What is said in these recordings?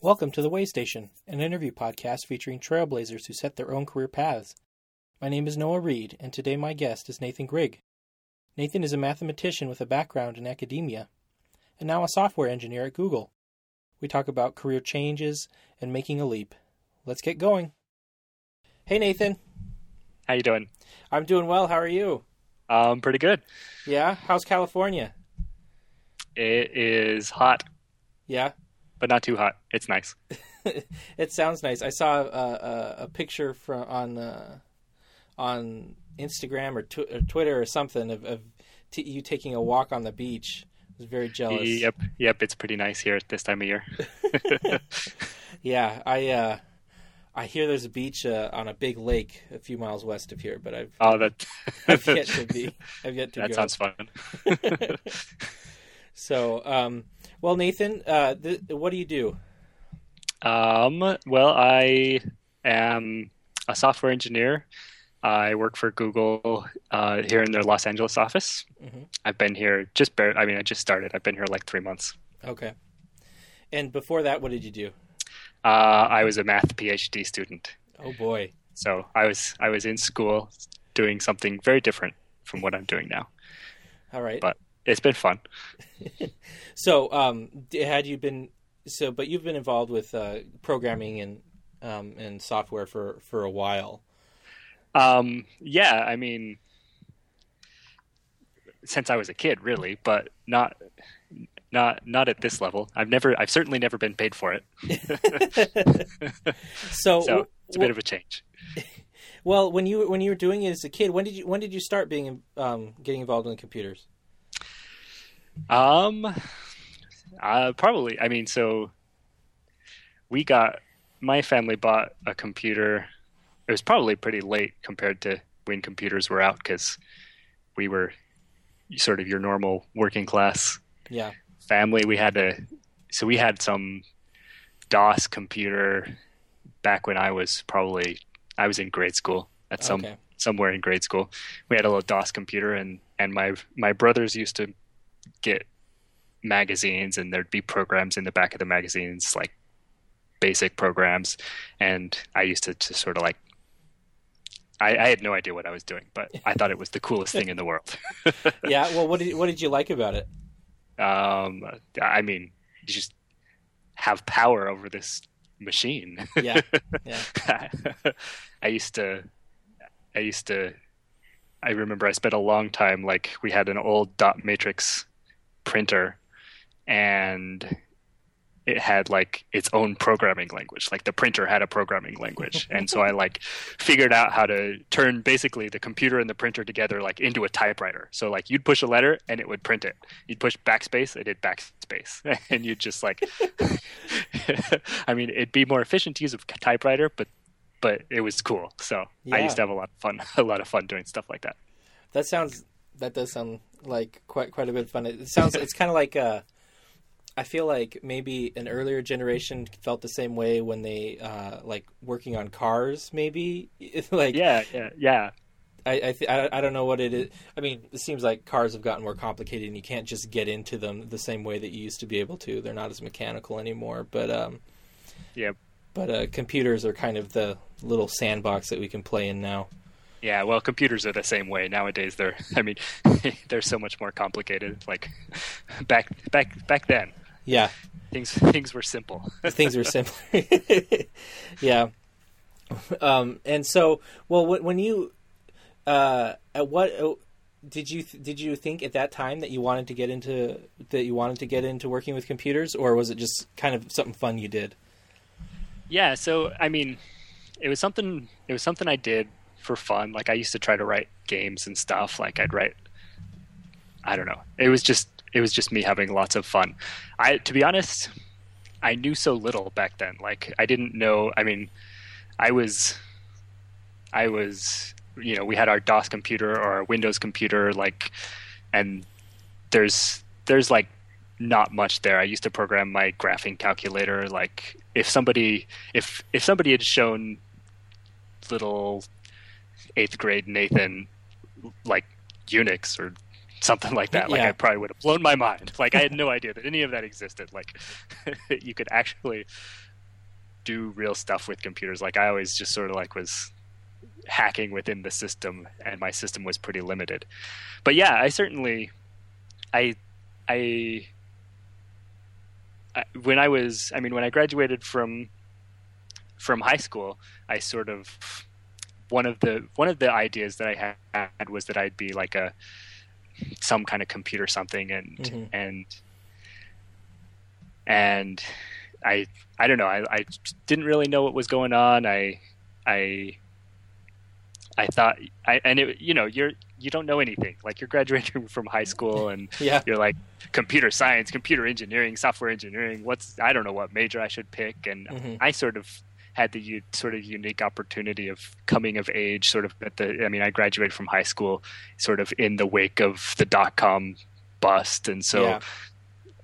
Welcome to The Way Station, an interview podcast featuring trailblazers who set their own career paths. My name is Noah Reed, and today my guest is Nathan Grigg. Nathan is a mathematician with a background in academia, and now a software engineer at Google. We talk about career changes and making a leap. Let's get going. Hey, Nathan. How you doing? I'm doing well. How are you? I'm um, pretty good. Yeah? How's California? It is hot, Yeah? But not too hot. It's nice. it sounds nice. I saw a, a, a picture from on uh, on Instagram or, tw- or Twitter or something of, of t- you taking a walk on the beach. I was very jealous. Yep, yep. It's pretty nice here at this time of year. Yeah, I uh, I hear there's a beach uh, on a big lake a few miles west of here, but I've oh, that I've yet to be I've yet to that go. sounds fun. So, um, well, Nathan, uh, th- what do you do? Um, well, I am a software engineer. I work for Google uh, here in their Los Angeles office. Mhm. I've been here just bare. I mean, I just started. I've been here like three months. Okay. And before that, what did you do? Uh, I was a math PhD student, Oh boy. so I was I was in school doing something very different from what I'm doing now. All right. But- It's been fun. So, um, had you been so? But you've been involved with uh, programming and um, and software for for a while. Um, yeah, I mean, since I was a kid, really, but not not not at this level. I've never, I've certainly never been paid for it. So, So it's a bit of a change. well, when you when you were doing it as a kid, when did you when did you start being um, getting involved in computers? Um, uh, probably. I mean, so we got my family bought a computer. It was probably pretty late compared to when computers were out because we were sort of your normal working class Yeah. family. We had a so we had some DOS computer back when I was probably I was in grade school at some Okay. somewhere in grade school. We had a little DOS computer and and my my brothers used to get magazines and there'd be programs in the back of the magazines like basic programs and I used to, to sort of like I, I had no idea what I was doing, but I thought it was the coolest thing in the world. Yeah. Well, what did what did you like about it? Um, I mean, you just have power over this machine. Yeah. Yeah. I used to, I used to, I remember I spent a long time, like, we had an old dot matrix printer and it had like its own programming language. Like the printer had a programming language. and so I like figured out how to turn basically the computer and the printer together like into a typewriter. So like you'd push a letter and it would print it. You'd push backspace, it did backspace. and you'd just like I mean, it'd be more efficient to use a typewriter, but but it was cool. So I used to have a lot of fun a lot of fun doing stuff like that. That sounds. That does sound like quite quite a bit of fun. It sounds. It's kind of like. Uh, I feel like maybe an earlier generation felt the same way when they uh, like working on cars. Maybe like Yeah, yeah, yeah. I I, th- I I don't know what it is. I mean, it seems like cars have gotten more complicated, and you can't just get into them the same way that you used to be able to. They're not as mechanical anymore. But um, Yeah. But uh, computers are kind of the little sandbox that we can play in now. Yeah, well, computers are the same way nowadays. They're, I mean, they're so much more complicated. Like back, back, back then, Yeah, things things were simple. things were simpler. yeah. Um, and so, well, when you, uh, at what uh, did you did you think at that time that you wanted to get into that you wanted to get into working with computers, or was it just kind of something fun you did? yeah, so I mean, it was something. It was something I did for fun. Like I used to try to write games and stuff. Like I'd write. I don't know. It was just it was just me having lots of fun. I to be honest, I knew so little back then. Like I didn't know. I mean, I was, I was, you know, we had our DOS computer or our Windows computer, like, and there's there's like not much there. I used to program my graphing calculator. Like if somebody if if somebody had shown little eighth grade Nathan like Unix or something like that, like Yeah. I probably would have blown my mind. Like I had no idea that any of that existed. Like you could actually do real stuff with computers. Like I always just sort of like was hacking within the system, and my system was pretty limited. But yeah, I certainly, I, I, I when I was, I mean, when I graduated from from high school, I sort of one of the one of the ideas that I had was that I'd be like a some kind of computer something and mm-hmm. and and I I don't know I, I didn't really know what was going on I I I thought I and it you know you're you don't know anything like you're graduating from high school and yeah. you're like computer science computer engineering software engineering what's I don't know what major I should pick and mm-hmm. I sort of had the u- sort of unique opportunity of coming of age sort of at the i mean i graduated from high school sort of in the wake of the dot com bust and so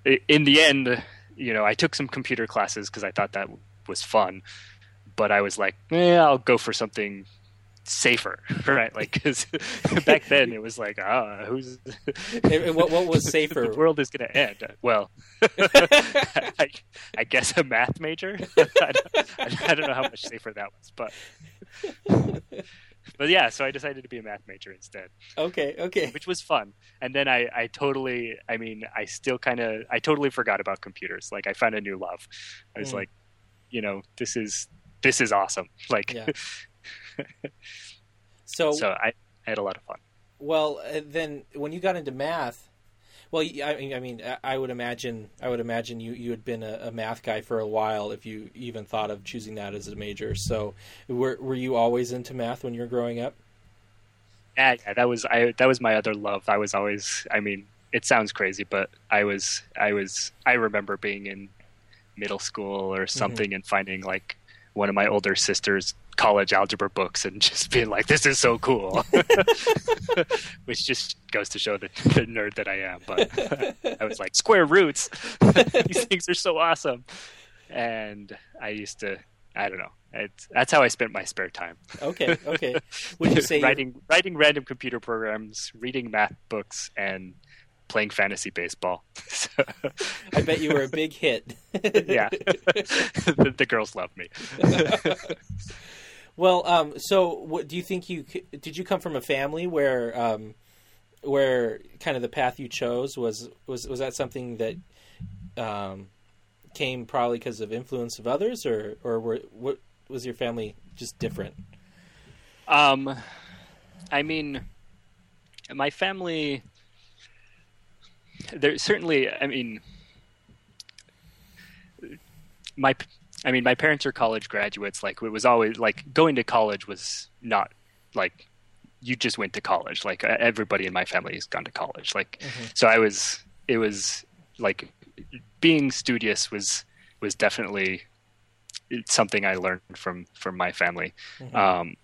yeah. in the end you know i took some computer classes because i thought that was fun but i was like eh, i'll go for something safer, right? Like because back then it was like, ah, who's what, what was safer? the world is going to end. Well, I, I, guess a math major. I, don't, I don't know how much safer that was, but but yeah, so I decided to be a math major instead. Okay, okay. Which was fun. And then I, I totally, I mean, I still kind of, I totally forgot about computers. Like I found a new love. I was mm. like, you know, this is, this is awesome. Like, yeah. so, so I, I had a lot of fun. Well, uh, then when you got into math, well, I mean, I mean, I would imagine, I would imagine you, you had been a, a, math guy for a while if you even thought of choosing that as a major. So, were were you always into math when you were growing up? Yeah, yeah, that was I. That was my other love. I was always. I mean, it sounds crazy, but I was. I was. I remember being in middle school or mm-hmm. something mm-hmm. and finding like one of my older sisters college algebra books and just being like, "This is so cool," which just goes to show the, the nerd that I am. But I was like, "Square roots, these things are so awesome," and I used to, I don't know, it's, that's how I spent my spare time. Okay, okay. Would you say writing writing random computer programs, reading math books, and playing fantasy baseball. I bet you were a big hit. yeah, the, the, girls love me. Well, um, so what do you think you did? You come from a family where um, where kind of the path you chose was was was that something that um, came probably because of influence of others, or or were, what was your family just different? Um, I mean, my family there certainly, I mean, my, I mean, my parents are college graduates. Like it was always like going to college was not like you just went to college. Like everybody in my family has gone to college. Like mm-hmm. so, I was. It was like being studious was was definitely something I learned from from my family. Mm-hmm. Um,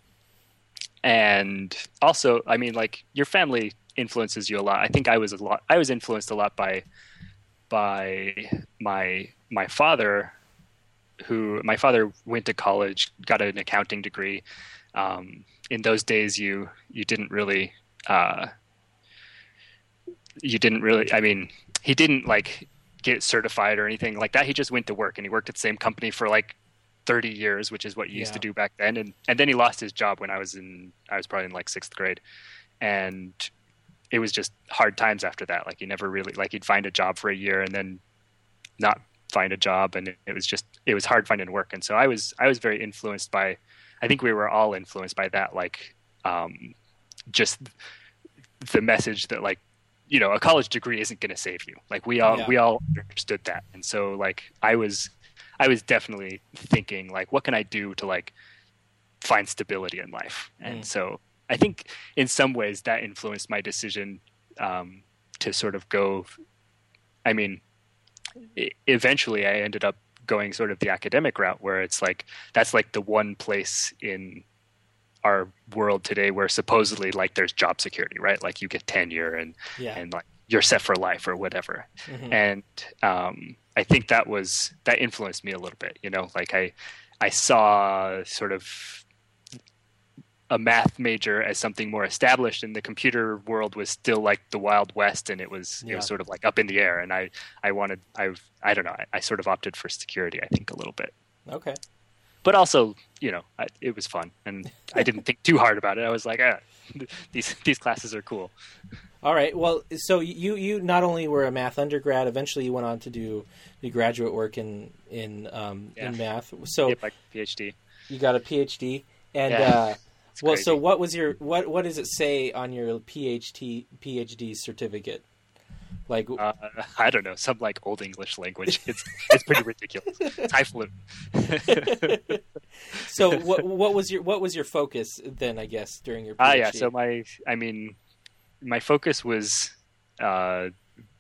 and also, I mean, like your family influences you a lot. I think I was a lot. I was influenced a lot by by my my father, who my father went to college, got an accounting degree. Um, in those days, you you didn't really uh, you didn't really. I mean, he didn't like get certified or anything like that. He just went to work and he worked at the same company for like 30 years, which is what you yeah. used to do back then. And, and then he lost his job when I was in, I was probably in like sixth grade. And it was just hard times after that. Like he never really like he'd find a job for a year and then not find a job, and it, was just it was hard finding work. And so I was I was very influenced by. I think we were all influenced by that, like um, just the message that like you know a college degree isn't going to save you. Like we all yeah. we all understood that, and so like I was I was definitely thinking like what can I do to like find stability in life, and mm. so I think in some ways that influenced my decision um, to sort of go. I mean, eventually I ended up going sort of the academic route where it's like that's like the one place in our world today where supposedly like there's job security, right? Like you get tenure and yeah. and like you're set for life or whatever. Mm-hmm. And um, I think that was that influenced me a little bit. You know, like I I saw sort of a math major as something more established and the computer world was still like the wild west and it was yeah. it was sort of like up in the air and i i wanted i i don't know I, I, sort of opted for security i think a little bit okay but also you know I, it was fun and I didn't think too hard about it. I was like, ah, these these classes are cool. All right. Well, so you you not only were a math undergrad, eventually you went on to do the graduate work in in um, Yeah. in math. So Get my PhD. you got a PhD, and Yeah. uh, It's well, crazy. so what was your what what does it say on your PhD PhD certificate? Like, Uh, I don't know, some like old English language. It's it's pretty ridiculous. Typhoon. so what what was your what was your focus then? I guess during your PhD. Ah, yeah. So my, I mean, my focus was uh,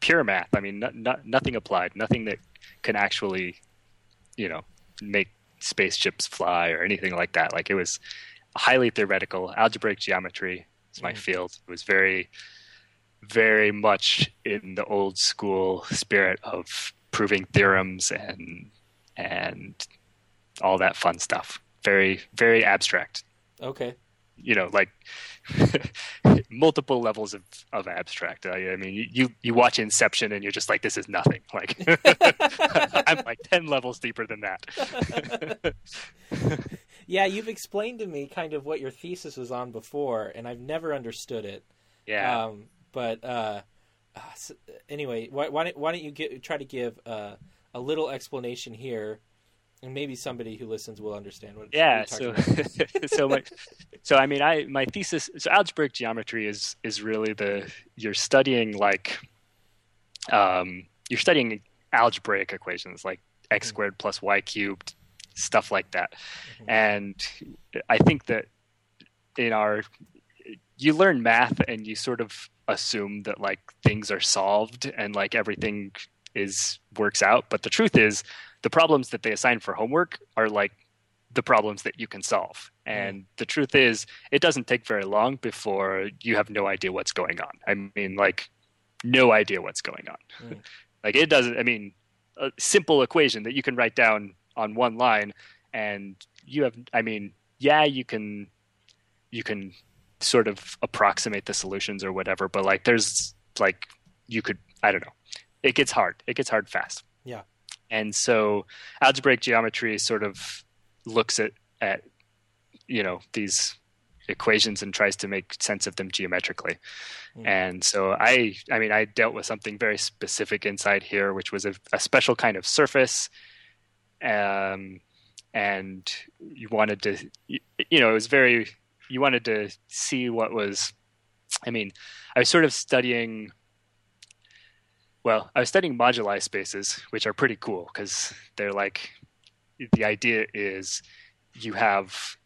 pure math. I mean, not, not, nothing applied, nothing that can actually, you know, make spaceships fly or anything like that. Like it was highly theoretical. Algebraic geometry is my Mhm. field. It was very, very much in the old school spirit of proving theorems and and all that fun stuff. Very, very abstract okay. you know like multiple levels of, of abstract I, I mean you you watch inception and you're just like this is nothing like i'm like 10 levels deeper than that Yeah, you've explained to me kind of what your thesis was on before, and I've never understood it. yeah Um, but uh, uh, s- anyway, why, why don't why don't you get, try to give uh, a little explanation here, and maybe somebody who listens will understand what. yeah you're so so my so i mean i my thesis so algebraic geometry is is really the you're studying like um you're studying algebraic equations like x Mhm. squared plus y cubed stuff like that. Mhm. and i think that in our you learn math and you sort of assume that like things are solved and like everything is works out. But the truth is the problems that they assign for homework are like the problems that you can solve. And the truth is it doesn't take very long before you have no idea what's going on. I mean like no idea what's going on. Mm. like it doesn't i mean a simple equation that you can write down on one line and you have i mean yeah you can you can sort of approximate the solutions or whatever but like there's like you could i don't know. It gets hard. It gets hard fast. Yeah. and so algebraic geometry sort of looks at at you know these equations and tries to make sense of them geometrically. Mm. and so i i mean i dealt with something very specific inside here which was a, a special kind of surface um and you wanted to you, you know it was very you wanted to see what was i mean i was sort of studying well i was studying moduli spaces which are pretty cool because they're like the idea is you have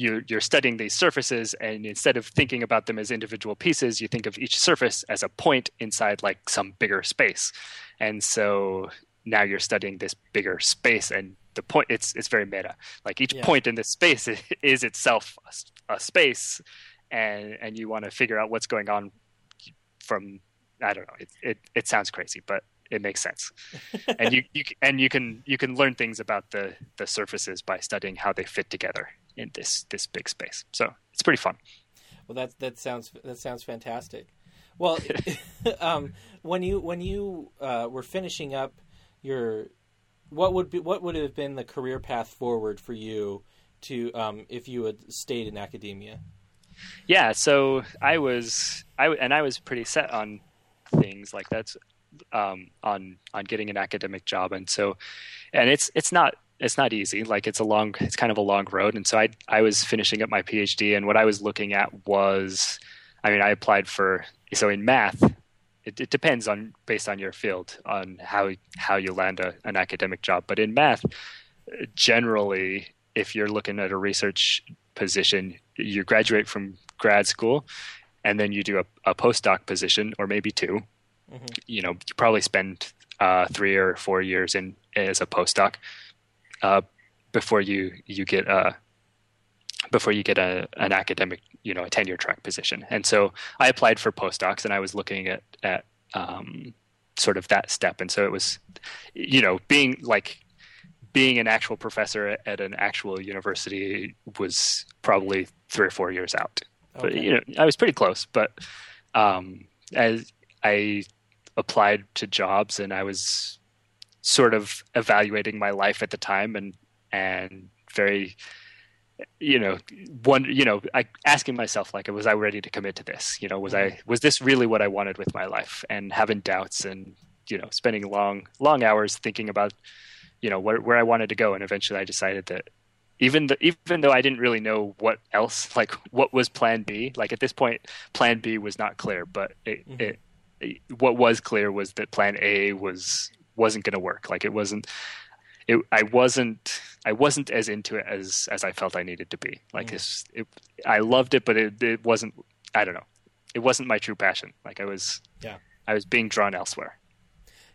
you're, you're studying these surfaces and instead of thinking about them as individual pieces you think of each surface as a point inside like some bigger space. And so now you're studying this bigger space and the point it's it's very meta like each Yeah. point in this space is itself a space and and you want to figure out what's going on from i don't know it it, it sounds crazy but it makes sense and you, you and you can you can learn things about the the surfaces by studying how they fit together in this this big space so it's pretty fun Well, that that sounds that sounds fantastic. Well, um, when you when you uh, were finishing up your, what would be what would have been the career path forward for you to um, if you had stayed in academia? yeah so i was I and i was pretty set on things like that's um on on getting an academic job. And so and it's it's not it's not easy. Like it's a long it's kind of a long road. And so i i was finishing up my phd and what i was looking at was i mean i applied for so in math it, it depends on based on your field on how how you land a, an academic job but in math generally if you're looking at a research position you graduate from grad school and then you do a, a postdoc position or maybe 2 Mhm. you know you probably spend uh, three or four years in as a postdoc uh, before you you get a before you get a an academic you know a tenure track position. And so i applied for postdocs and i was looking at at um, sort of that step. And so it was you know being like being an actual professor at an actual university was probably three or four years out. But you know i was pretty close but um as i applied to jobs and i was sort of evaluating my life at the time and and very you know one you know I, asking myself like was i ready to commit to this you know was i Mm-hmm. was this really what i wanted with my life and having doubts and you know spending long long hours thinking about you know where, where i wanted to go and eventually i decided that even the, even though i didn't really know what else like what was plan b like at this point plan b was not clear but it, Mhm. it, it what was clear was that plan a was wasn't going to work like it wasn't it, I wasn't I wasn't as into it as as I felt I needed to be. Like Mm. it, I loved it, but it, it wasn't. I don't know. It wasn't my true passion. Like I was. Yeah. I was being drawn elsewhere.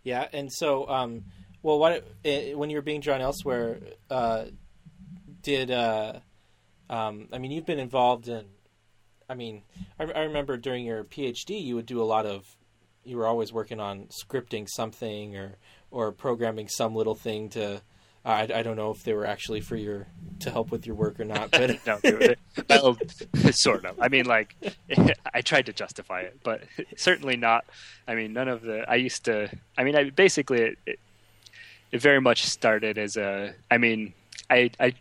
Yeah, and so, um, well, what when you were being drawn elsewhere, uh, did uh, um, I mean you've been involved in? I mean, I, I remember during your PhD, you would do a lot of. You were always working on scripting something or or programming some little thing to. I, I don't know if they were actually for your to help with your work or not, but no, it, well, sort of. I mean, like I tried to justify it, but certainly not. I mean, none of the. I used to. I mean, I basically it, it, it very much started as a. I mean, I I.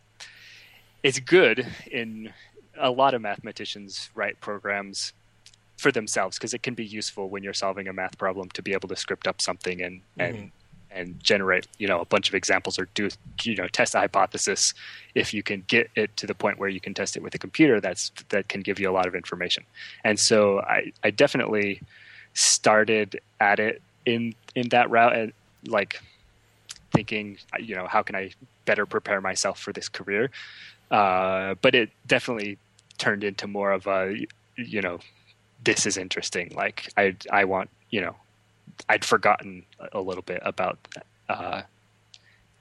It's good in a lot of mathematicians write programs for themselves because it can be useful when you're solving a math problem to be able to script up something and and Mhm. And generate you know a bunch of examples or do you know test a hypothesis if you can get it to the point where you can test it with a computer that's that can give you a lot of information. And so i i definitely started at it in in that route and like thinking you know how can i better prepare myself for this career? Uh, but it definitely turned into more of a you know this is interesting. Like i i want you know i'd forgotten a little bit about uh,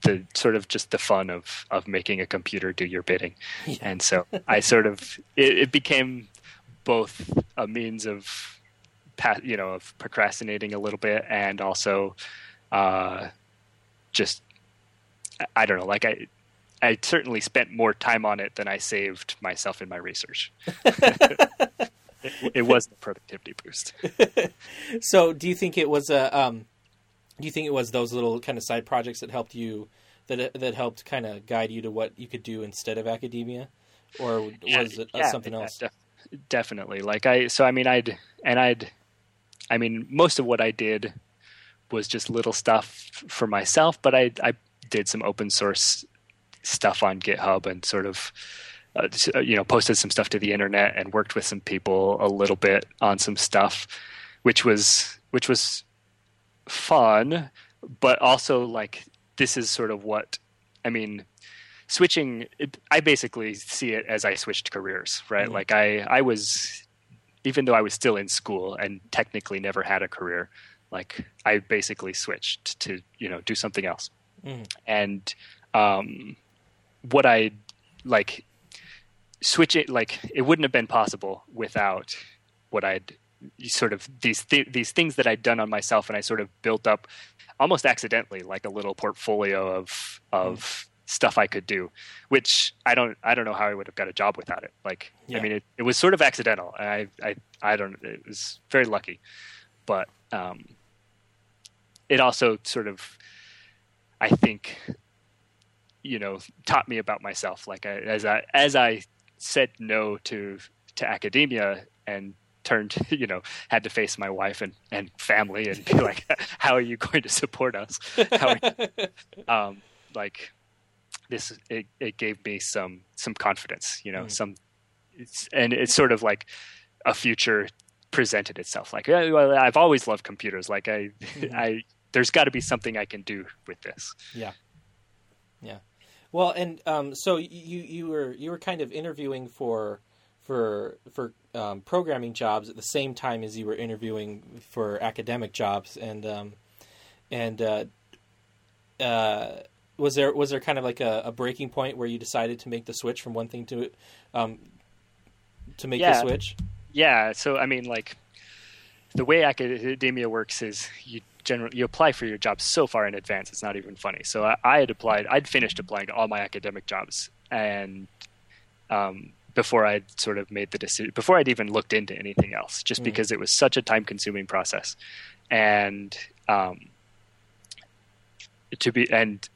the sort of just the fun of of making a computer do your bidding Yeah. and so i sort of it, it became both a means of you know of procrastinating a little bit and also uh just I- i don't know like i i certainly spent more time on it than i saved myself in my research it, it was a productivity boost. So do you think it was a um, do you think it was those little kind of side projects that helped you that that helped kind of guide you to what you could do instead of academia? Or was it uh, Yeah, something yeah, else? def- definitely. Like i so i mean i'd and i'd i mean most of what i did was just little stuff for myself but i i did some open source stuff on github and sort of uh, uh, you know posted some stuff to the internet and worked with some people a little bit on some stuff which was which was fun but also like this is sort of what i mean switching it, i basically see it as i switched careers right Mhm. like i i was even though i was still in school and technically never had a career like i basically switched to you know do something else Mhm. and um what i like switch it like it wouldn't have been possible without what i'd sort of these th- these things that I'd done on myself, and I sort of built up almost accidentally like a little portfolio of of stuff I could do, which I don't I don't know how I would have got a job without it. Like Yeah. I mean, it, it was sort of accidental. and I I I don't it was very lucky, but um, it also sort of I think you know taught me about myself. Like I, as I as I said no to to academia and turned you know had to face my wife and, and family and be like how are you going to support us? Um, like this it, it gave me some some confidence you know Mm. some it's, and it's sort of like a future presented itself. Like "Yeah, well, i've always loved computers. Like i Mhm. i there's got to be something i can do with this Well, and um, so you you were you were kind of interviewing for for for um, programming jobs at the same time as you were interviewing for academic jobs, and um, and uh, uh, was there was there kind of like a, a breaking point where you decided to make the switch from one thing to um, to make the Yeah. switch? yeah so i mean like the way academia works is you generally you apply for your job so far in advance it's not even funny so i, I had applied i'd finished applying to all my academic jobs and um, before i'd sort of made the decision before i'd even looked into anything else just Mm. because it was such a time consuming process and um, to be and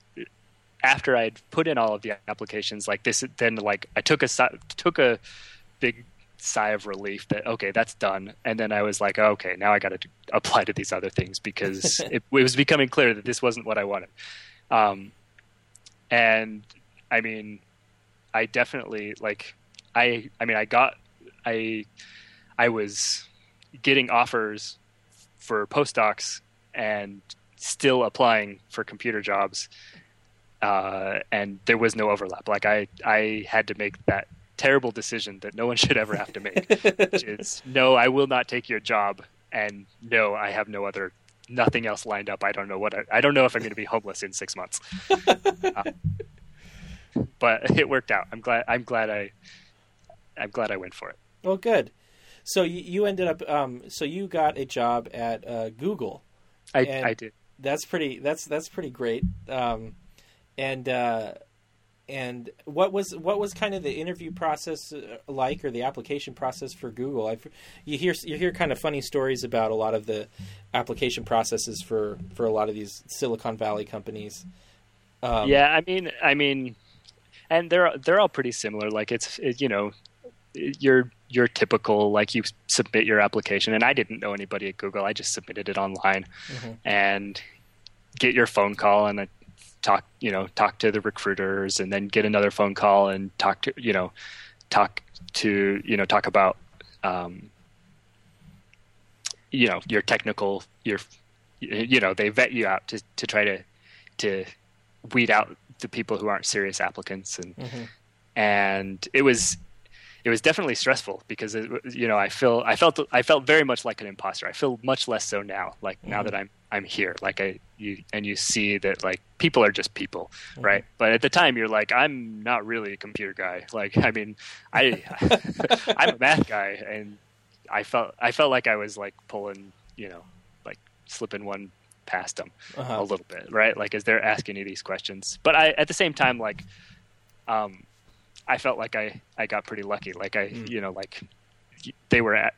after I'd put in all of the applications, like this, then like I took a took a big sigh of relief that okay, that's done. And then I was like, oh, okay, now I got to apply to these other things because it, it, was becoming clear that this wasn't what I wanted. Um, and I mean, I definitely like I I mean I got I I was getting offers for postdocs and still applying for computer jobs uh, and there was no overlap like I I had to make that terrible decision that no one should ever have to make which is no I will not take your job and no I have no other nothing else lined up. I don't know what I, I don't know if I'm going to be homeless in 6 months. Uh, but it worked out. I'm glad I'm glad I I'm glad I went for it. Well good. So you, you ended up um, so you got a job at uh, Google. I, I did. that's pretty that's that's pretty great. Um, and uh, and what was what was kind of the interview process uh, like, or the application process for Google? i you hear you hear kind of funny stories about a lot of the application processes for for a lot of these Silicon Valley companies. Um, yeah, I mean, I mean, and they're they're all pretty similar. Like it's it, you know, your your typical like you submit your application, and I didn't know anybody at Google. I just submitted it online, mm-hmm. and get your phone call and talk you know talk to the recruiters and then get another phone call and talk to you know talk to you know talk about um, you know your technical your you know they vet you out to to try to to weed out the people who aren't serious applicants and mm-hmm. and it was it was definitely stressful because it, you know I feel I felt I felt very much like an imposter. I feel much less so now. Like mm-hmm. now that I'm I'm here, like I you and you see that like people are just people, mm-hmm. right? But at the time you're like I'm not really a computer guy. Like I mean I I'm a math guy, and I felt I felt like I was like pulling you know like slipping one past them uh-huh. a little bit, right? Like as they're asking you these questions, but I at the same time like um I felt like I I got pretty lucky. Like I mm. you know like they were at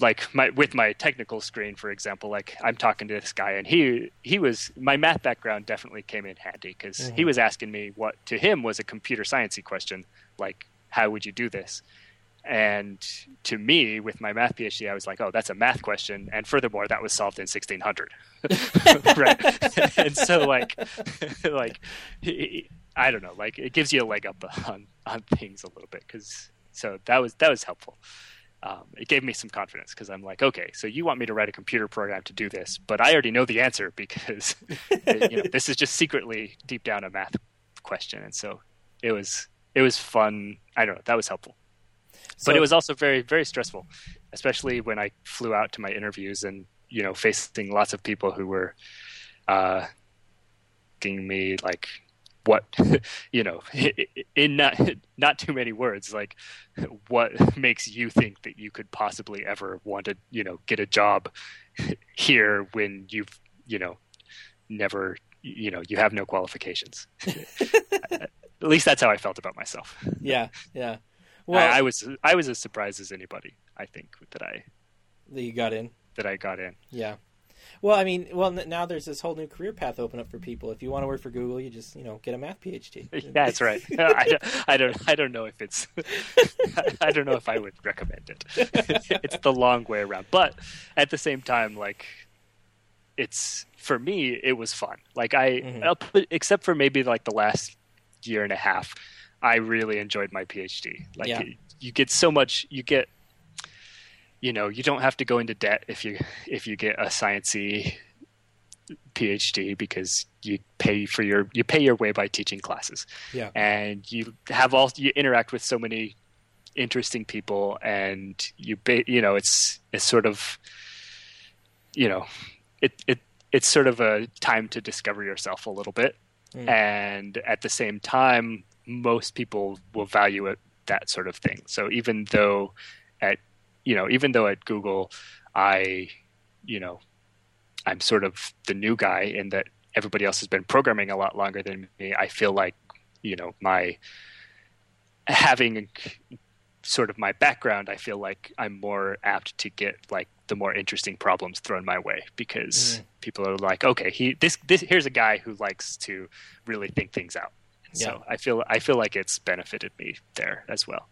like my with my technical screen for example like i'm talking to this guy and he he was my math background definitely came in handy because mm-hmm. he was asking me what to him was a computer sciencey question like how would you do this and to me with my math phd i was like oh that's a math question and furthermore that was solved in 1600 right and so like like I don't know, like it gives you a leg up on on things a little bit because so that was that was helpful. Um, it gave me some confidence because I'm like, okay, so you want me to write a computer program to do this, but I already know the answer because you know, this is just secretly deep down a math question, and so it was it was fun. I don't know, that was helpful, so, but it was also very very stressful, especially when I flew out to my interviews and you know facing lots of people who were uh, giving me like what you know in not not too many words like what makes you think that you could possibly ever want to you know get a job here when you've you know never you know you have no qualifications? At least that's how i felt about myself. Yeah yeah. Well I, I was i was as surprised as anybody i think that i that you got in. that i got in. Yeah well, I mean, well now there's this whole new career path open up for people. If you want to work for Google, you just you know get a math PhD. That's right. I, I don't I don't know if it's I don't know if I would recommend it. it's the long way around, but at the same time, like it's for me, it was fun. Like I, mm-hmm. except for maybe like the last year and a half, I really enjoyed my PhD. Like yeah. you get so much, you get you know you don't have to go into debt if you if you get a sciency PhD because you pay for your you pay your way by teaching classes. Yeah. And you have all you interact with so many interesting people and you you know it's it's sort of you know it it it's sort of a time to discover yourself a little bit. Mm. And at the same time most people will value it that sort of thing. So even though at you know, even though at Google, I, you know, I'm sort of the new guy in that everybody else has been programming a lot longer than me. I feel like, you know, my having sort of my background, I feel like I'm more apt to get like the more interesting problems thrown my way because mm. people are like, okay, he this this here's a guy who likes to really think things out. Yeah. So I feel I feel like it's benefited me there as well.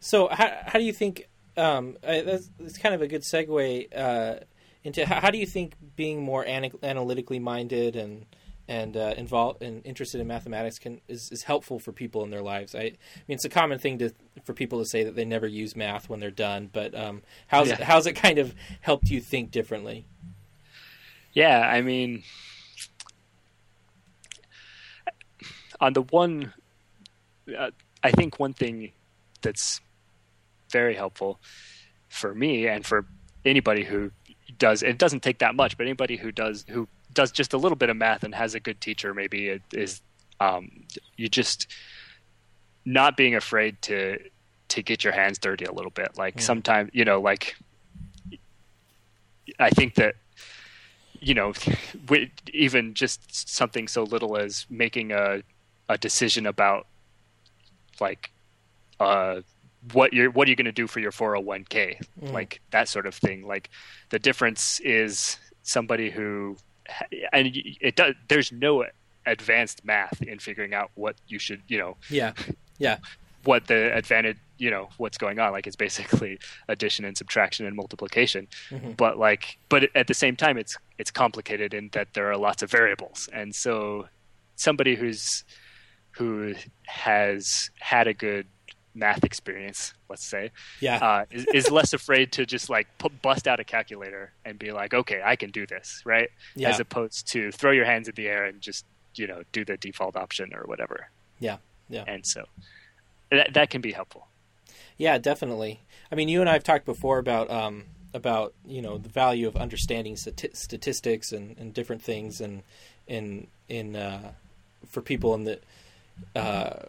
So how how do you think? Um, that's, that's kind of a good segue uh, into how, how, do you think being more analytically minded and and uh, involved and interested in mathematics can is, is helpful for people in their lives. I, I, mean, it's a common thing to for people to say that they never use math when they're done. But um, how's yeah. it, how's it kind of helped you think differently? Yeah, I mean, on the one, uh, I think one thing that's very helpful for me and for anybody who does it doesn't take that much but anybody who does who does just a little bit of math and has a good teacher, maybe it is um, you just not being afraid to to get your hands dirty a little bit. Like mm. sometimes, you know, like I think that you know, even just something so little as making a a decision about like uh what you're what are you going to do for your 401k mm. like that sort of thing like the difference is somebody who and it does. There's no advanced math in figuring out what you should, you know. Yeah. Yeah. What the advantage, you know, what's going on. Like it's basically addition and subtraction and multiplication. Mm-hmm. But like, but at the same time, it's it's complicated in that there are lots of variables, and so somebody who's who has had a good math experience, let's say, yeah, uh, is, is, less afraid to just like put, bust out a calculator and be like, okay, I can do this, right? Yeah. As opposed to throw your hands in the air and just you know do the default option or whatever. Yeah, yeah. And so that that can be helpful. Yeah, definitely. I mean, you and I have talked before about um, about you know the value of understanding stati- statistics and, and different things and in in uh, for people in the uh,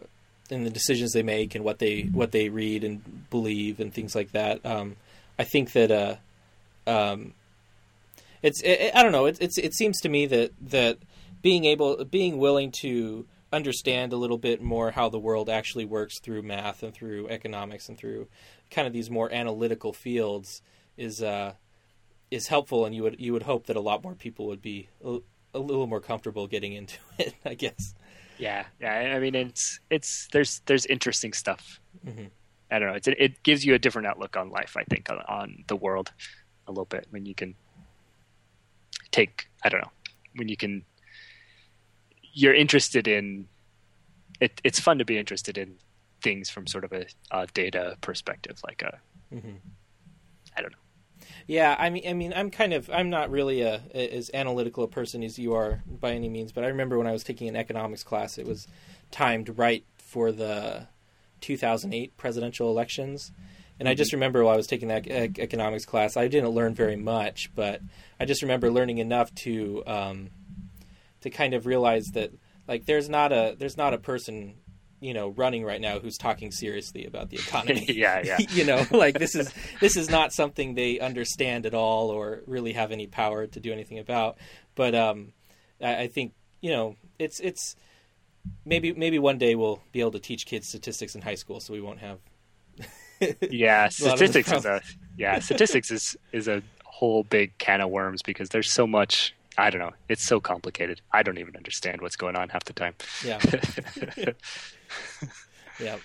and the decisions they make and what they what they read and believe and things like that. Um, I think that uh, um, it's it, I don't know. It, it's it seems to me that that being able being willing to understand a little bit more how the world actually works through math and through economics and through kind of these more analytical fields is uh, is helpful, and you would you would hope that a lot more people would be a, a little more comfortable getting into it. I guess. Yeah, yeah. I mean, it's it's there's there's interesting stuff. Mm-hmm. I don't know. It's it gives you a different outlook on life. I think on, on the world a little bit when you can take. I don't know when you can. You're interested in. It, it's fun to be interested in things from sort of a, a data perspective, like a. Mm-hmm. I don't know. Yeah, I mean, I mean, I'm kind of, I'm not really a, a, as analytical a person as you are by any means, but I remember when I was taking an economics class, it was timed right for the 2008 presidential elections, and I just mm-hmm. remember while I was taking that economics class, I didn't learn very much, but I just remember learning enough to, um, to kind of realize that like there's not a there's not a person you know running right now who's talking seriously about the economy. yeah, yeah. you know, like this is this is not something they understand at all or really have any power to do anything about. But um, I, I think you know it's it's maybe maybe one day we'll be able to teach kids statistics in high school, so we won't have. yeah, statistics is a yeah statistics is is a whole big can of worms because there's so much I don't know. It's so complicated. I don't even understand what's going on half the time. Yeah. yeah.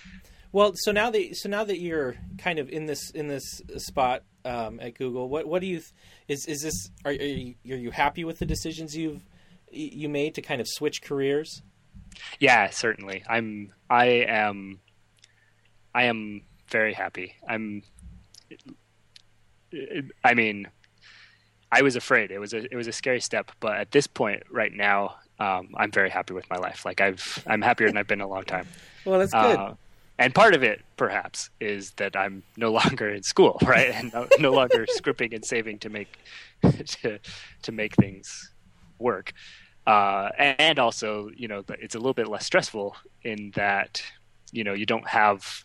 Well, so now that so now that you're kind of in this in this spot um, at Google, what what do you is is this are, are you are you happy with the decisions you've you made to kind of switch careers? Yeah, certainly. I'm I am I am very happy. I'm I mean, I was afraid. It was a it was a scary step, but at this point right now, um, I'm very happy with my life. Like I've, I'm happier than I've been in a long time. Well, that's good. Uh, and part of it, perhaps, is that I'm no longer in school, right, and no, no longer scripting and saving to make to to make things work. Uh, and also, you know, it's a little bit less stressful in that, you know, you don't have.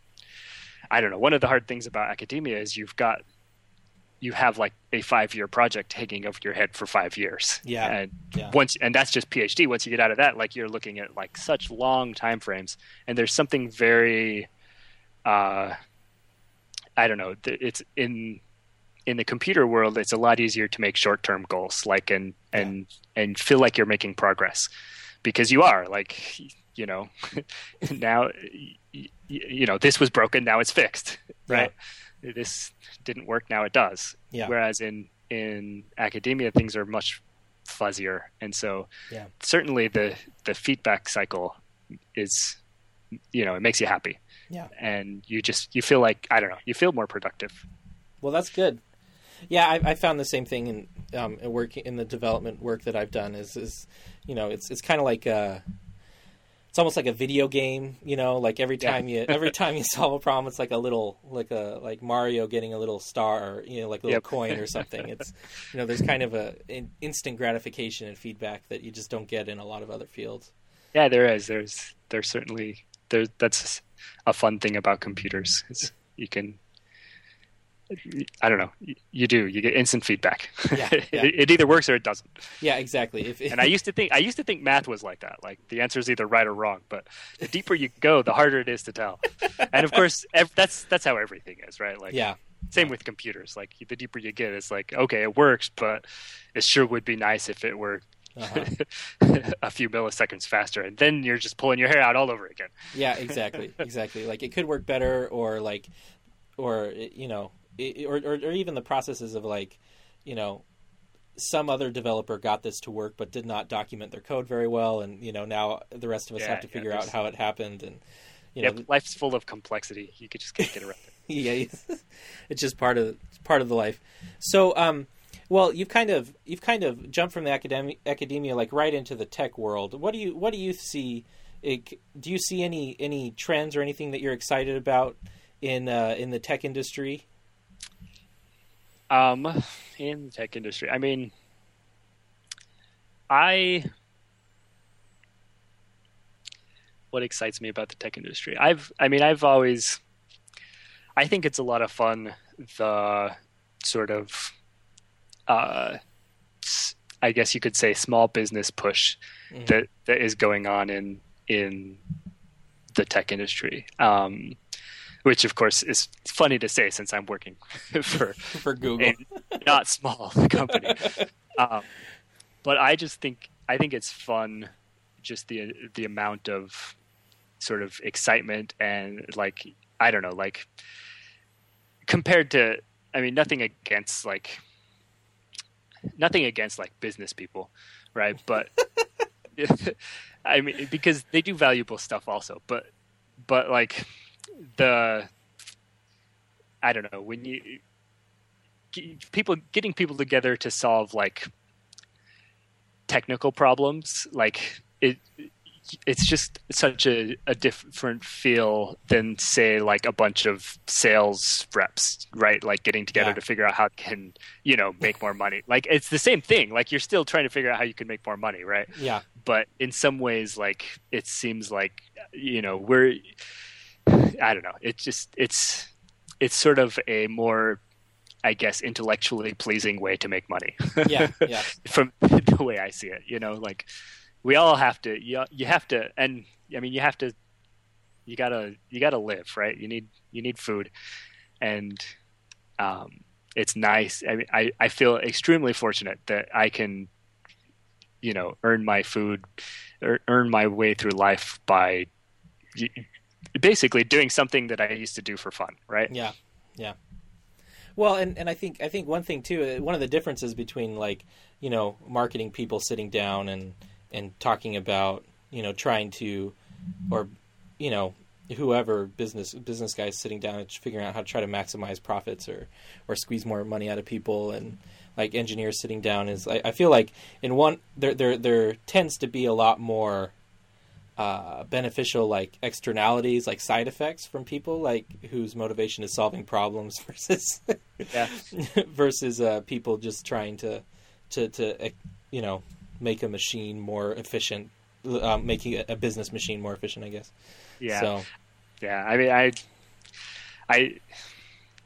I don't know. One of the hard things about academia is you've got you have like a five year project hanging over your head for five years. Yeah. And yeah. once and that's just PhD. Once you get out of that, like you're looking at like such long time frames. And there's something very uh I don't know, it's in in the computer world, it's a lot easier to make short term goals, like and and and feel like you're making progress because you are like you know now you know this was broken now it's fixed right yeah. This didn't work now it does. Yeah. whereas in in academia things are much fuzzier. And so yeah. certainly the the feedback cycle is you know it makes you happy. Yeah. And you just you feel like i don't know you feel more productive. Well that's good. Yeah i, I found the same thing in um, working in the development work that i've done is is you know it's it's kind of like uh it's almost like a video game, you know, like every time yeah. you every time you solve a problem it's like a little like a like Mario getting a little star, or you know, like a little yep. coin or something. It's you know, there's kind of a instant gratification and feedback that you just don't get in a lot of other fields. Yeah, there is. There's there's certainly there that's a fun thing about computers. It's, you can I don't know. You do. You get instant feedback. Yeah, yeah. it, it, either works or it doesn't. Yeah, exactly. If, if... and I used to think I used to think math was like that. Like the answer is either right or wrong. But the deeper you go, the harder it is to tell. and of course, ev- that's that's how everything is, right? Like yeah. Same with computers. Like the deeper you get, it's like okay, it works, but it sure would be nice if it were uh-huh. a few milliseconds faster, and then you're just pulling your hair out all over again. Yeah, exactly, exactly. Like it could work better, or like, or you know, or, or, or even the processes of like, you know, some other developer got this to work but did not document their code very well, and you know now the rest of us yeah, have to figure out how it happened, and you know, life's full of complexity. You could just can't get around it. yeah, it's just part of part of the life. So, um, well, you've kind of you've kind of jumped from the academia academia like right into the tech world. What do you what do you see? It, do you see any any trends or anything that you're excited about in uh, in the tech industry? Um, in the tech industry, I mean, I what excites me about the tech industry. I've, I mean, I've always, I think it's a lot of fun. The sort of, uh, I guess you could say, small business push mm-hmm. that that is going on in in the tech industry. Um, which of course is funny to say since I'm working for for Google, not small company. Um, but I just think I think it's fun, just the the amount of sort of excitement and like I don't know, like compared to I mean nothing against like nothing against like business people, right? But I mean because they do valuable stuff also, but but like the I don't know when you people getting people together to solve like technical problems like it it's just such a, a different feel than say like a bunch of sales reps right? Like getting together yeah. to figure out how can you know make more money. Like it's the same thing. Like you're still trying to figure out how you can make more money right? Yeah. But in some ways like it seems like you know we're I don't know. It's just it's it's sort of a more I guess intellectually pleasing way to make money. yeah, yeah. From the way I see it, you know, like we all have to you you have to and I mean you have to you got to you got to live, right? You need you need food and um it's nice. I mean I I feel extremely fortunate that I can you know, earn my food earn my way through life by basically doing something that I used to do for fun, right? Yeah, yeah. Well, and, and I think I think one thing too, uh, one of the differences between like you know marketing people sitting down and and talking about you know trying to or you know whoever business business guys sitting down and figuring out how to try to maximize profits or or squeeze more money out of people and like engineers sitting down is I, I feel like in one there there there tends to be a lot more uh, beneficial like externalities, like side effects from people like whose motivation is solving problems versus versus uh, people just trying to to to you know make a machine more efficient, um, making a business machine more efficient. I guess. Yeah. So. Yeah. I mean, I I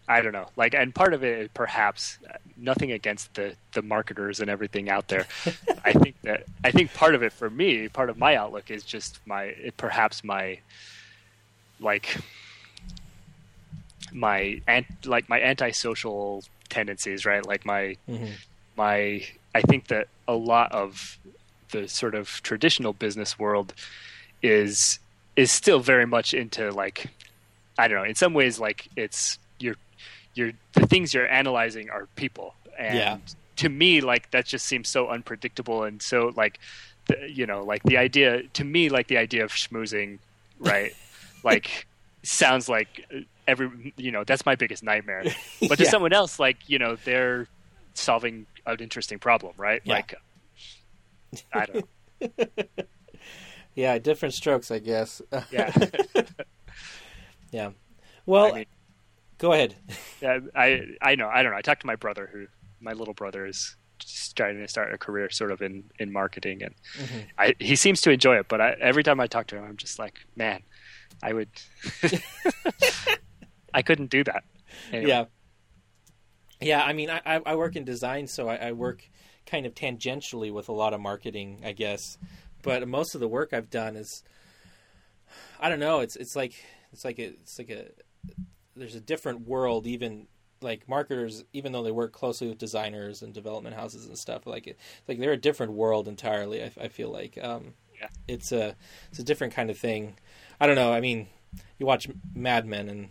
I don't know. Like, and part of it, perhaps, nothing against the the marketers and everything out there. I think that I think part of it for me, part of my outlook is just my perhaps my like my ant like my antisocial tendencies, right? Like my Mhm. my I think that a lot of the sort of traditional business world is is still very much into like I don't know. In some ways, like it's you're you're the things you're analyzing are people, and Yeah. to me, like that just seems so unpredictable and so like the, you know like the idea to me like the idea of schmoozing, right? like sounds like uh, every you know that's my biggest nightmare. But to Yeah. someone else, like you know they're solving an interesting problem, right? Yeah. Like I don't know. Yeah, different strokes, I guess. Yeah. yeah. Well, I mean, go ahead. I I know I don't know. I talked to my brother who my little brother is just trying to start a career sort of in in marketing and Mhm. I he seems to enjoy it, but I, every time I talk to him I'm just like, man, I would I couldn't do that. Anyway, Yeah. Yeah, I mean, I, I I work in design, so I, I work kind of tangentially with a lot of marketing, I guess. But most of the work I've done is, I don't know. It's it's like it's like a, it's like a there's a different world. Even like marketers, even though they work closely with designers and development houses and stuff, like it, like they're a different world entirely. I, I feel like um, Yeah. it's a it's a different kind of thing. I don't know. I mean, you watch Mad Men and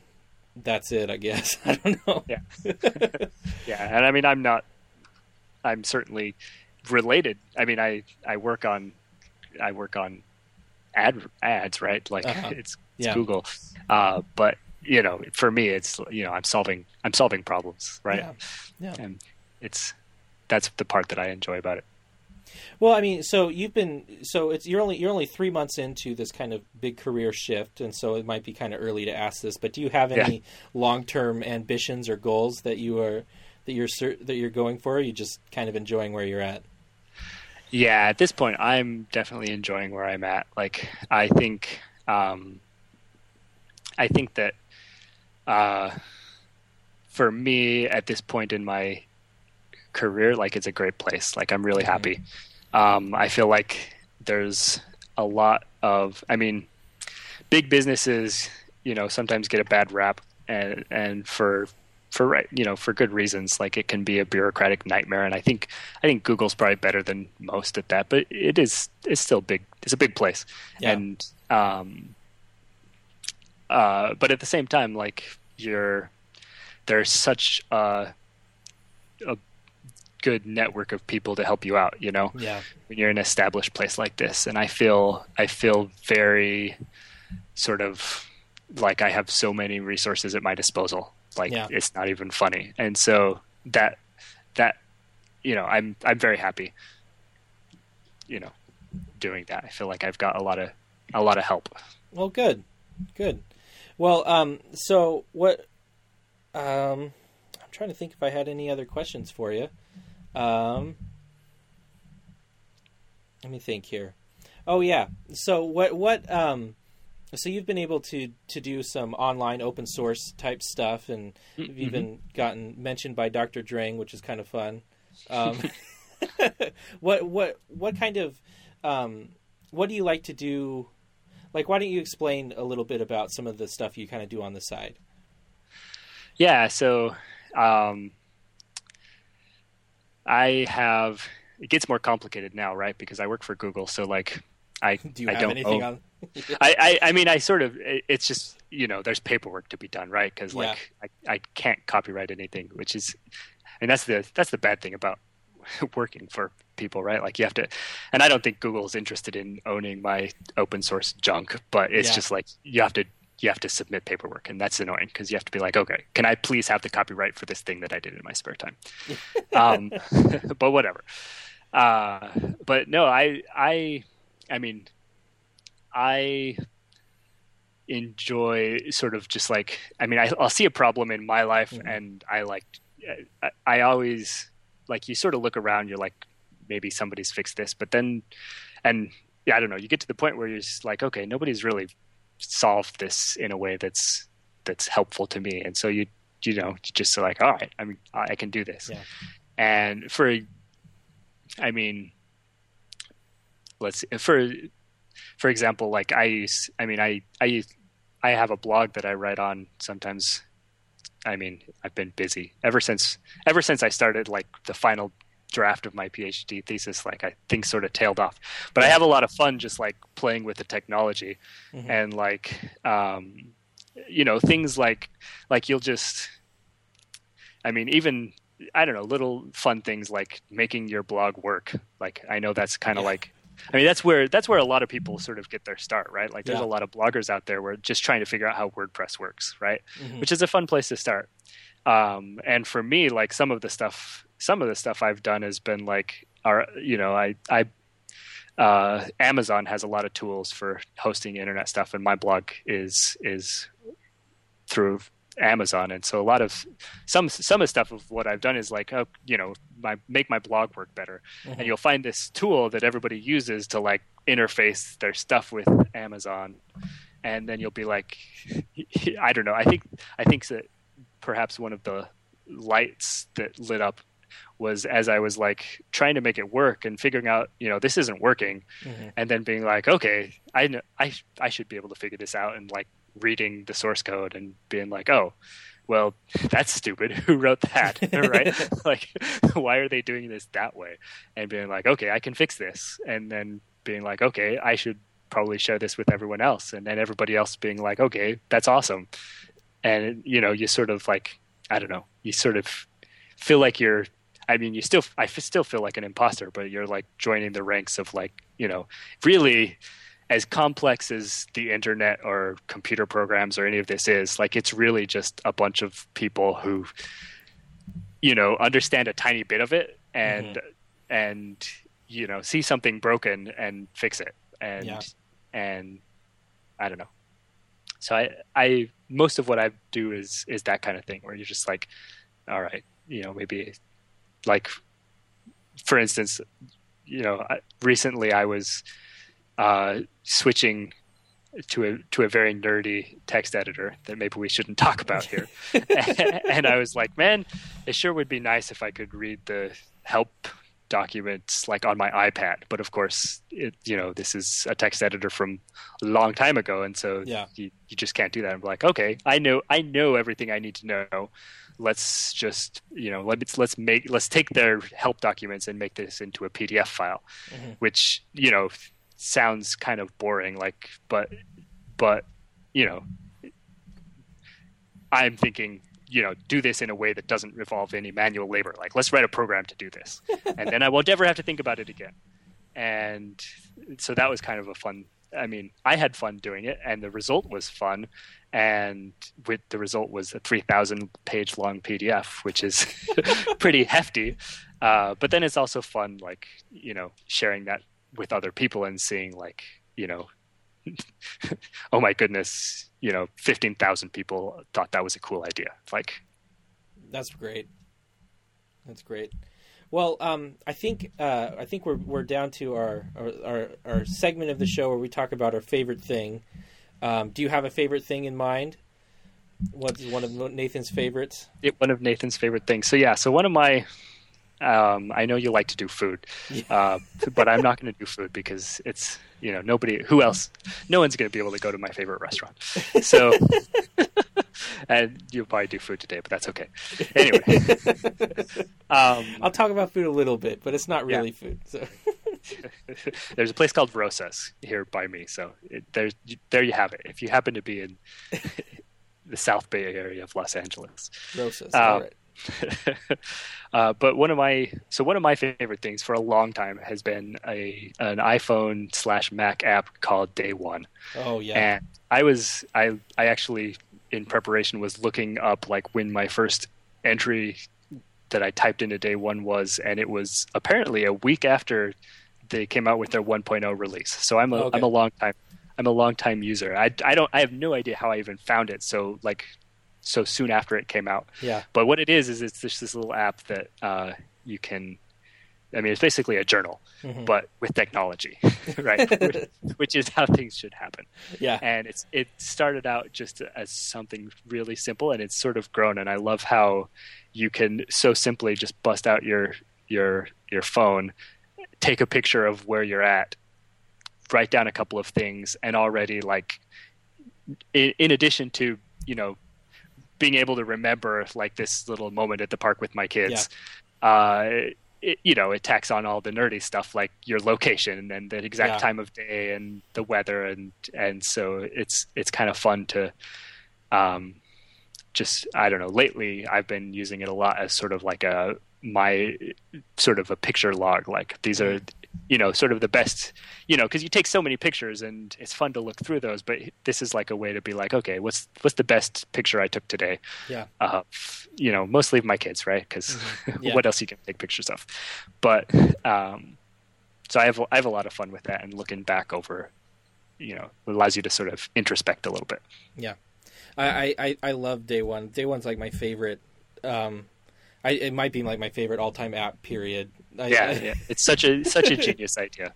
that's it. I guess I don't know. Yeah. Yeah, and I mean I'm not I'm certainly related. I mean I I work on I work on ad ads, right? Like Uh-huh. it's, it's Yeah. Google. Uh but you know, for me it's you know, I'm solving I'm solving problems, right? Yeah. Yeah. And it's that's the part that I enjoy about it. Well, I mean, so you've been so it's you're only you're only three months into this kind of big career shift, and so it might be kind of early to ask this. But do you have any long term ambitions or goals that you are that you're that you're going for? Or are you just kind of enjoying where you're at? Yeah, at this point, I'm definitely enjoying where I'm at. Like, I think, um, I think that, uh, for me at this point in my career, like it's a great place. Like, I'm really happy. Um, I feel like there's a lot of, I mean, big businesses, you know, sometimes get a bad rap, and and for for right, you know, for good reasons. Like it can be a bureaucratic nightmare, and I think I think Google's probably better than most at that, but it is it's still big. It's a big place, Yeah. and um, uh, but at the same time, like you're there's such a a good network of people to help you out. You know, Yeah, when you're in an established place like this, and I feel I feel very sort of like I have so many resources at my disposal. Like Yeah. it's not even funny, and so that that you know I'm I'm very happy. You know, doing that. I feel like I've got a lot of a lot of help. Well, good, good. Well, um, so what? Um, I'm trying to think if I had any other questions for you. Um, let me think here. Oh yeah. So what? What? Um, so you've been able to to do some online open source type stuff, and you've even gotten mentioned by Dr. Drang, which is kind of fun. Um, what what what kind of um, what do you like to do? Like, why don't you explain a little bit about some of the stuff you kind of do on the side? Yeah, so um, I have. It gets more complicated now, right? Because I work for Google, so like I Do you I have don't anything own- on? I, I I mean I sort of it's just you know there's paperwork to be done, right? Because Yeah. like I I can't copyright anything, which is and that's the that's the bad thing about working for people, right? Like you have to, and I don't think Google is interested in owning my open source junk, but it's Yeah. just like you have to you have to submit paperwork, and that's annoying because you have to be like, okay, can I please have the copyright for this thing that I did in my spare time? um, but whatever. Uh, but no, I I I mean, I enjoy sort of just like I mean I, I'll see a problem in my life Mhm. and I like I, I always like you sort of look around you're like maybe somebody's fixed this but then and yeah I don't know you get to the point where you're just like okay nobody's really solved this in a way that's that's helpful to me. And so you you know you just like all right I mean I I can do this. Yeah. and for I mean let's see, for for example like I use I mean I I use I have a blog that I write on sometimes I mean, I've been busy ever since ever since I started like the final draft of my PhD thesis. Like I think sort of tailed off, but I have a lot of fun just like playing with the technology Mhm. and like um, you know things like like you'll just I mean even I don't know little fun things like making your blog work. Like I know that's kind of Yeah. like I mean that's where that's where a lot of people sort of get their start, right? Like there's Yeah. a lot of bloggers out there who are just trying to figure out how WordPress works, right? Mhm. Which is a fun place to start. Um, and for me, like some of the stuff, some of the stuff I've done has been like, our, you know, I, I, uh, Amazon has a lot of tools for hosting internet stuff, and my blog is is through Amazon, and so a lot of some some of stuff of what I've done is like, oh, you know, my make my blog work better, Mhm. and you'll find this tool that everybody uses to like interface their stuff with Amazon, and then you'll be like, I don't know, I think I think that perhaps one of the lights that lit up was as I was like trying to make it work and figuring out, you know, this isn't working, Mhm. and then being like, okay, I know, I I should be able to figure this out, and like reading the source code and being like, oh, well, that's stupid. Who wrote that? right? like, why are they doing this that way? And being like, okay, I can fix this, and then being like, okay, I should probably share this with everyone else, and then everybody else being like, okay, that's awesome, and you know, you sort of like, I don't know, you sort of feel like you're I mean, you still, I f- still feel like an imposter, but you're like joining the ranks of like, you know, really as complex as the internet or computer programs or any of this is, like, it's really just a bunch of people who, you know, understand a tiny bit of it and, mm-hmm. and, you know, see something broken and fix it. And, Yeah. and I don't know. So I, I, most of what I do is, is that kind of thing where you're just like, all right, you know, maybe like for instance you know I- recently i was uh, switching to a to a very nerdy text editor that maybe we shouldn't talk about here and i was like man it sure would be nice if i could read the help documents like on my ipad but of course it you know this is a text editor from a long time ago and so Yeah. you, you just can't do that i'm like okay i know i know everything i need to know let's just you know let's let's make let's take their help documents and make this into a pdf file Mhm. which you know sounds kind of boring like but but you know i'm thinking you know do this in a way that doesn't involve any manual labor. Like let's write a program to do this. And then i will never have to think about it again. And so that was kind of a fun i mean i had fun doing it and the result was fun. And with the result was a 3000 page long pdf which is pretty hefty. Uh, but then it's also fun like you know sharing that with other people and seeing like you know oh my goodness you know 15000 people thought that was a cool idea like That's great. That's great. Well, um, I think uh, I think we're we're down to our, our our our segment of the show where we talk about our favorite thing. Um, do you have a favorite thing in mind? What's one of Nathan's favorites? it, one of nathan's favorite things so yeah so one of my um, i know you like to do food uh, but i'm not going to do food because it's you know nobody who else no one's going to be able to go to my favorite restaurant so and you'll probably do food today but that's okay anyway um, I'll talk about food a little bit, but it's not Yeah. really food. So there's a place called Rosas here by me, so it, there's there you have it. If you happen to be in the South Bay area of Los Angeles, Rosas. Uh, All right. uh, but one of my so one of my favorite things for a long time has been a an iPhone slash Mac app called Day One, Oh yeah. and I was I I actually in preparation was looking up like when my first entry that I typed into Day One was, and it was apparently a week after they came out with their 1.0 release. So I'm a Okay. am a long time I'm a long time user. I I don't I have no idea how I even found it. So like so soon after it came out. yeah. But what it is is it's just this little app that uh, you can. I mean, it's basically a journal, Mhm. but with technology, right? which, which is how things should happen. Yeah. And it's it started out just as something really simple, and it's sort of grown. And I love how you can so simply just bust out your your your phone, take a picture of where you're at, write down a couple of things, and already like in, in addition to you know being able to remember like this little moment at the park with my kids. Uh, it, you know, it tacks on all the nerdy stuff like your location and the exact Yeah. time of day and the weather and and so it's it's kind of fun to um just I don't know. Lately, I've been using it a lot as sort of like a my sort of a picture log. Like these are, you know, sort of the best, you know, because you take so many pictures and it's fun to look through those. But this is like a way to be like, okay, what's what's the best picture I took today? Yeah. Uh, you know, mostly of my kids, right? Because Yeah. what else you can take pictures of? But um, so I have I have a lot of fun with that and looking back over. You know, allows you to sort of introspect a little bit. Yeah, I, I, I love Day One. Day One's like my favorite. Um, I, it might be like my favorite all-time app. Period. I, yeah, I- yeah. it's such a such a genius idea.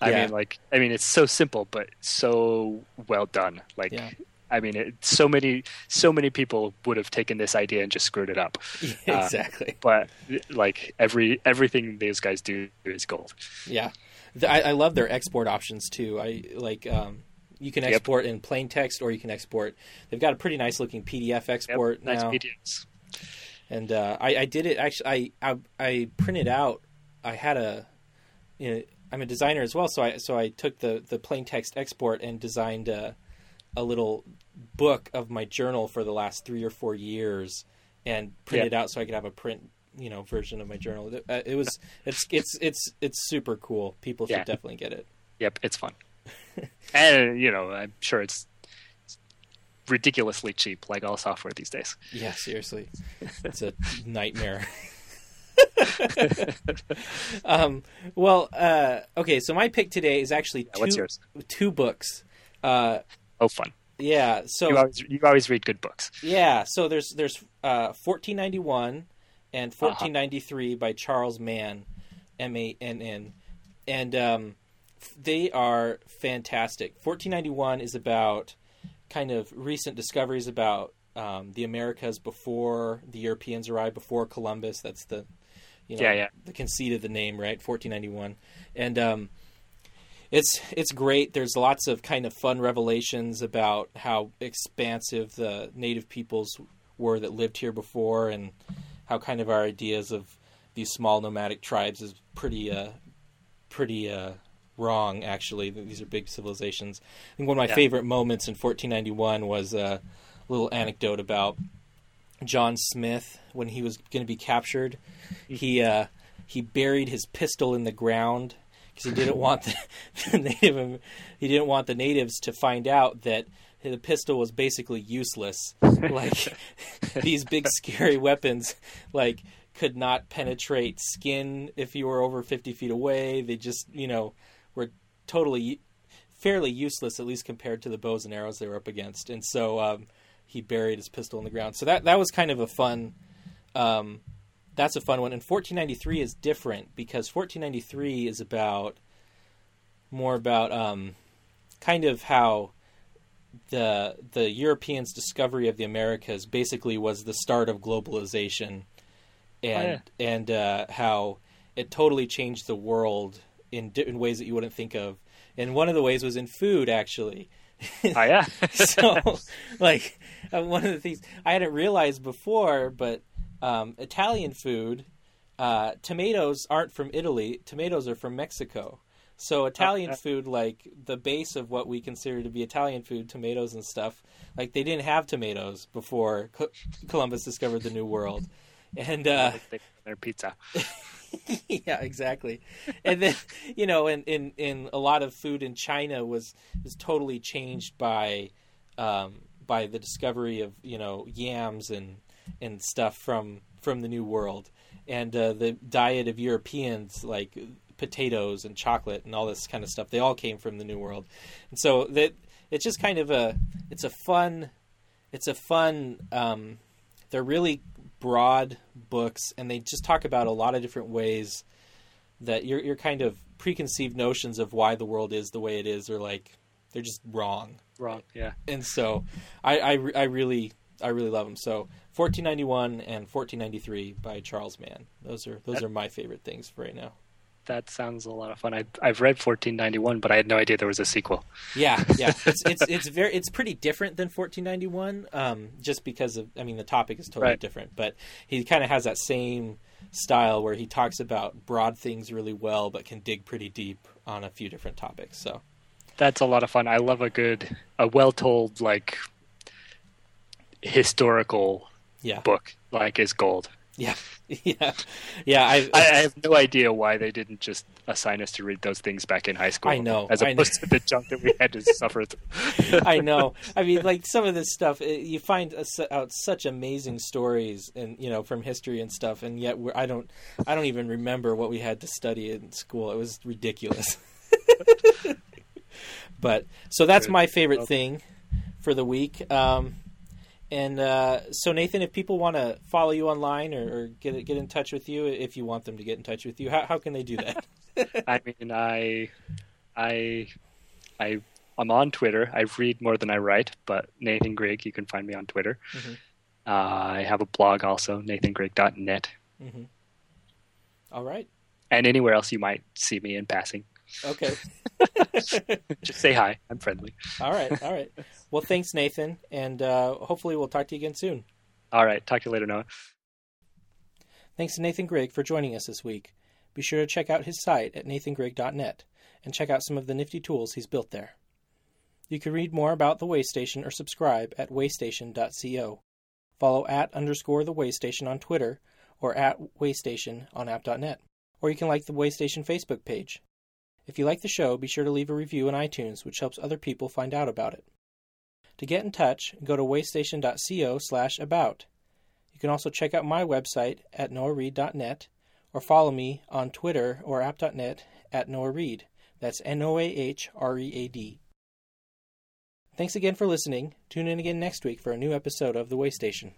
I Yeah. mean, like, I mean, it's so simple but so well done. Like, Yeah. I mean, it, so many so many people would have taken this idea and just screwed it up. Yeah, Uh, exactly. But like every everything these guys do is gold. Yeah, The- I, I love their export options too. I like um, you can Yep. export in plain text or you can export. They've got a pretty nice looking PDF Yep, export nice now. PDFs. And uh, I, I did it actually. I, I I printed out. I had a. You know, I'm a designer as well, so I so I took the the plain text export and designed a, a little book of my journal for the last three or four years, and printed it out so I could have a print you know version of my journal. It, uh, it was it's it's it's it's super cool. People should Yeah. definitely get it. Yep, it's fun. and you know, I'm sure it's ridiculously cheap, like all software these days. Yeah, seriously, it's a nightmare. um, well, uh, okay, so my pick today is actually Yeah, two, two books. Uh, Oh, fun! yeah, so You always you always read good books. yeah, so there's there's uh, 1491 and Uh-huh. 1493 by Charles Mann, M A N N, and um, they are fantastic. 1491 is about kind of recent discoveries about um, the Americas before the Europeans arrived, before Columbus. That's the you know Yeah, yeah. the conceit of the name, right? 1491, and um, it's it's great. There's lots of kind of fun revelations about how expansive the native peoples were that lived here before, and how kind of our ideas of these small nomadic tribes is pretty uh, pretty uh, wrong. Actually, these are big civilizations. I think one of my Yeah. favorite moments in 1491 was a little anecdote about John Smith when he was going to be captured. He uh, he buried his pistol in the ground because he didn't want the, the native he didn't want the natives to find out that the pistol was basically useless. Like these big scary weapons, like could not penetrate skin if you were over 50 feet away. They just you know were totally fairly useless at least compared to the bows and arrows they were up against. And so um, he buried his pistol in the ground. So that that was kind of a fun. Um, that's a fun one. And 1493 is different because 1493 is about more about um, kind of how the the Europeans' discovery of the Americas basically was the start of globalization, and and uh, how it totally changed the world in, di- in ways that you wouldn't think of. And one of the ways was in food, actually. Oh yeah, so like uh, one of the things I hadn't realized before, but um, Italian food, uh, tomatoes aren't from Italy. Tomatoes are from Mexico. So Italian Okay. food, like the base of what we consider to be Italian food, tomatoes and stuff, like they didn't have tomatoes before Columbus discovered the New World, and uh, their pizza. yeah, exactly. And then you know, in, in in a lot of food in China was was totally changed by um, by the discovery of you know yams and and stuff from from the New World, and uh, the diet of Europeans like potatoes and chocolate and all this kind of stuff. They all came from the New World, and so that it's just kind of a it's a fun it's a fun um, they're really broad books and they just talk about a lot of different ways that your your kind of preconceived notions of why the world is the way it is are like they're just wrong Wrong. Yeah. and so I, I, I really I really love them so 1491 and 1493 by Charles Mann those are those are my favorite things for right now that sounds a lot of fun. I, I've read 1491, but I had no idea there was a sequel. Yeah, yeah, it's it's it's very it's pretty different than 1491, um, just because of I mean the topic is totally Right. different, but he kind of has that same style where he talks about broad things really well, but can dig pretty deep on a few different topics. So That's a lot of fun. I love a good, a well-told like historical yeah, book. Like is gold. Yeah, yeah, yeah. I, I, I have no idea why they didn't just assign us to read those things back in high school. I know, as I know. opposed to the junk that we had to suffer through. I know. I mean, like some of this stuff, you find out such amazing stories, and you know, from history and stuff, and yet we're, I don't, I don't even remember what we had to study in school. It was ridiculous. but so that's my favorite thing for the week. Um, and uh, so, Nathan, if people want to follow you online or, or get get in touch with you, if you want them to get in touch with you, how how can they do that? I mean, I, I, I, I'm on Twitter. I read more than I write, but Nathan Grigg, you can find me on Twitter. Mhm. Uh, I have a blog also, nathangrigg.net, hmm All right. and anywhere else you might see me in passing. Okay. Just say hi. I'm friendly. All right, all right. Well, thanks, Nathan, and uh, hopefully we'll talk to you again soon. All right. Talk to you later, Noah. Thanks to Nathan Grigg for joining us this week. Be sure to check out his site at nathangrigg.net and check out some of the nifty tools he's built there. You can read more about the Waystation or subscribe at waystation.co. Follow at underscore the Waystation on Twitter or at Waystation on app.net. Or you can like the Waystation Facebook page. If you like the show, be sure to leave a review in iTunes, which helps other people find out about it. To get in touch, go to waystation.co slash about. You can also check out my website at noahread.net or follow me on Twitter or app.net at noahread. That's N O A H R E A D. Thanks again for listening. Tune in again next week for a new episode of The Waystation.